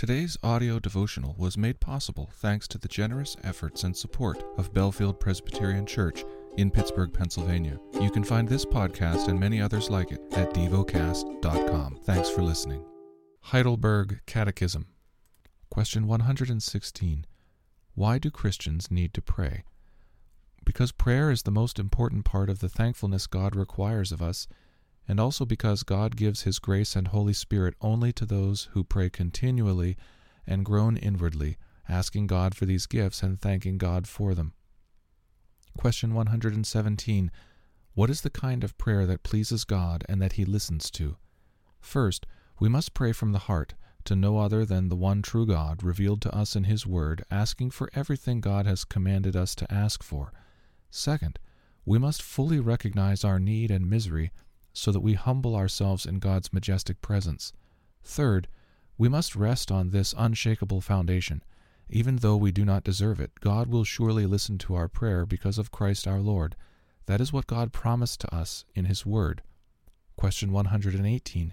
Today's audio devotional was made possible thanks to the generous efforts and support of Bellefield Presbyterian Church in Pittsburgh, Pennsylvania. You can find this podcast and many others like it at devocast.com. Thanks for listening. Heidelberg Catechism. Question 116. Why do Christians need to pray? Because prayer is the most important part of the thankfulness God requires of us and also because God gives His grace and Holy Spirit only to those who pray continually and groan inwardly, asking God for these gifts and thanking God for them. Question 117. What is the kind of prayer that pleases God and that He listens to? First, we must pray from the heart, to no other than the one true God revealed to us in His Word, asking for everything God has commanded us to ask for. Second, we must fully recognize our need and misery so that we humble ourselves in God's majestic presence. Third, we must rest on this unshakable foundation. Even though we do not deserve it, God will surely listen to our prayer because of Christ our Lord. That is what God promised to us in His Word. Question 118.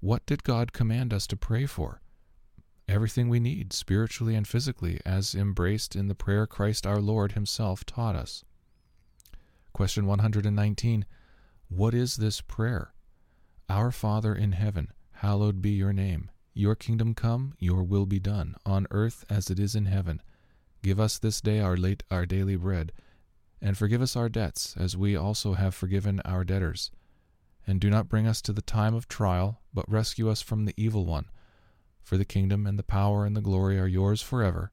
What did God command us to pray for? Everything we need, spiritually and physically, as embraced in the prayer Christ our Lord Himself taught us. Question 119. What is this prayer? Our Father in heaven, hallowed be your name. Your kingdom come, your will be done, on earth as it is in heaven. Give us this day our late our daily bread, and forgive us our debts, as we also have forgiven our debtors. And do not bring us to the time of trial, but rescue us from the evil one. For the kingdom and the power and the glory are yours forever.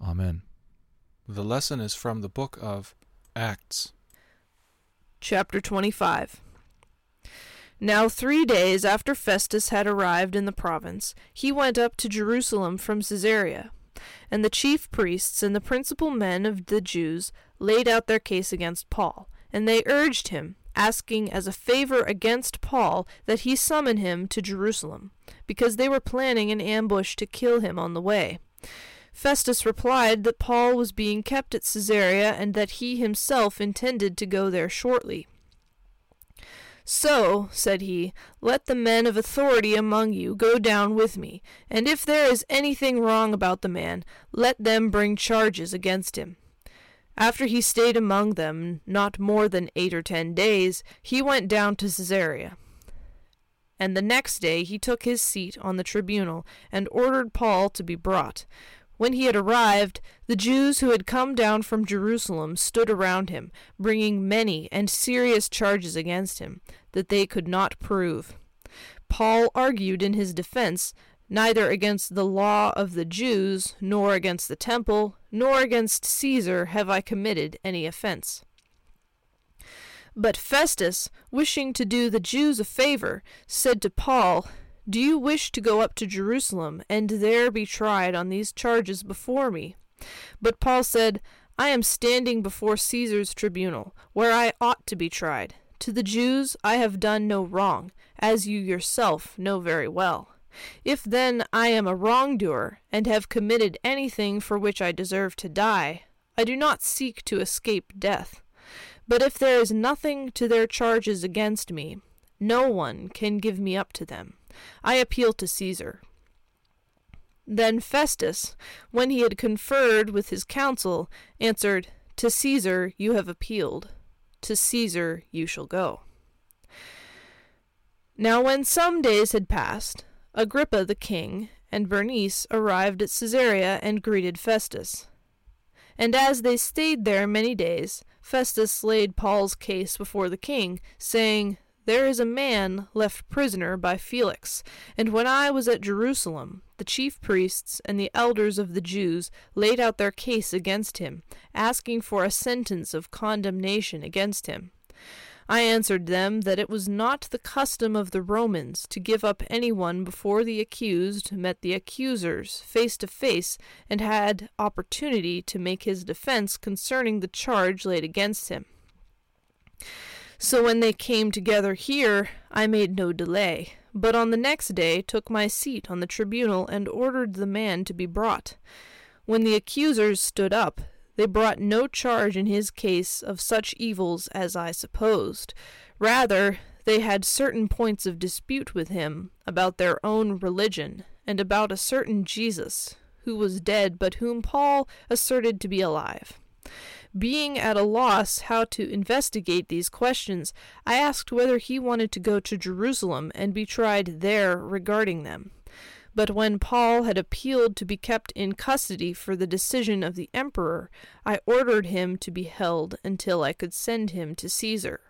Amen. The lesson is from the book of Acts. Chapter 25 Now three days after Festus had arrived in the province, he went up to Jerusalem from Caesarea. And the chief priests and the principal men of the Jews laid out their case against Paul, and they urged him, asking as a favor against Paul that he summon him to Jerusalem, because they were planning an ambush to kill him on the way. Festus replied that Paul was being kept at Caesarea and that he himself intended to go there shortly. So, said he, let the men of authority among you go down with me, and if there is anything wrong about the man, let them bring charges against him. After he stayed among them not more than eight or ten days, he went down to Caesarea. And the next day he took his seat on the tribunal, and ordered Paul to be brought. When he had arrived, the Jews who had come down from Jerusalem stood around him, bringing many and serious charges against him that they could not prove. Paul argued in his defense neither against the law of the Jews, nor against the temple, nor against Caesar have I committed any offense. But Festus, wishing to do the Jews a favor, said to Paul, do you wish to go up to Jerusalem, and there be tried on these charges before me? But Paul said, I am standing before Caesar's tribunal, where I ought to be tried. To the Jews I have done no wrong, as you yourself know very well. If then I am a wrongdoer, and have committed anything for which I deserve to die, I do not seek to escape death. But if there is nothing to their charges against me, no one can give me up to them. I appeal to Caesar. Then Festus, when he had conferred with his council, answered, To Caesar you have appealed, to Caesar you shall go. Now when some days had passed, Agrippa the king and Bernice arrived at Caesarea and greeted Festus. And as they stayed there many days, Festus laid Paul's case before the king, saying, there is a man left prisoner by Felix, and when I was at Jerusalem, the chief priests and the elders of the Jews laid out their case against him, asking for a sentence of condemnation against him. I answered them that it was not the custom of the Romans to give up anyone before the accused met the accusers face to face and had opportunity to make his defense concerning the charge laid against him. So when they came together here, I made no delay, but on the next day took my seat on the tribunal and ordered the man to be brought. When the accusers stood up, they brought no charge in his case of such evils as I supposed. Rather, they had certain points of dispute with him about their own religion, and about a certain Jesus, who was dead, but whom Paul asserted to be alive. Being at a loss how to investigate these questions, I asked whether he wanted to go to Jerusalem and be tried there regarding them. But when Paul had appealed to be kept in custody for the decision of the emperor, I ordered him to be held until I could send him to Caesar.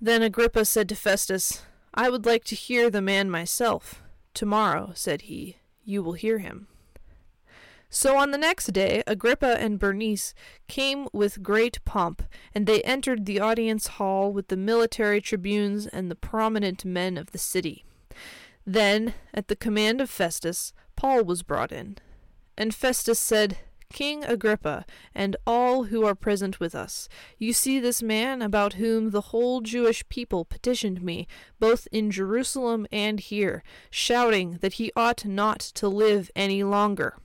Then Agrippa said to Festus, I would like to hear the man myself. Tomorrow, said he, you will hear him. So on the next day, Agrippa and Bernice came with great pomp, and they entered the audience hall with the military tribunes and the prominent men of the city. Then, at the command of Festus, Paul was brought in. And Festus said, King Agrippa, and all who are present with us, you see this man about whom the whole Jewish people petitioned me, both in Jerusalem and here, shouting that he ought not to live any longer.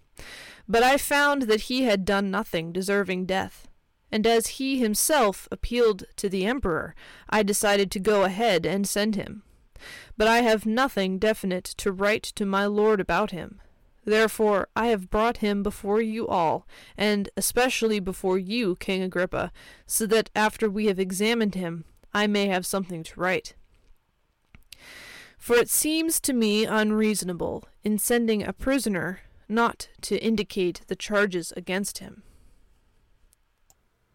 But I found that he had done nothing deserving death. And as he himself appealed to the emperor, I decided to go ahead and send him. But I have nothing definite to write to my lord about him. Therefore I have brought him before you all, and especially before you, King Agrippa, so that after we have examined him, I may have something to write. For it seems to me unreasonable, in sending a prisoner not to indicate the charges against him.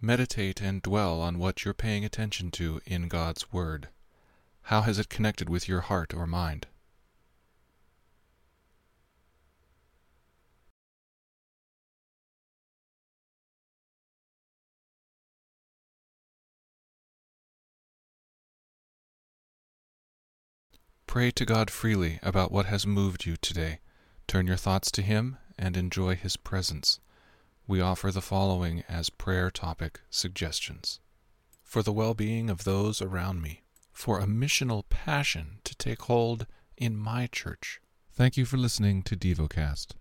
Meditate and dwell on what you're paying attention to in God's Word. How has it connected with your heart or mind? Pray to God freely about what has moved you today. Turn your thoughts to Him and enjoy His presence. We offer the following as prayer topic suggestions for the well being of those around me, for a missional passion to take hold in my church. Thank you for listening to DevoCast.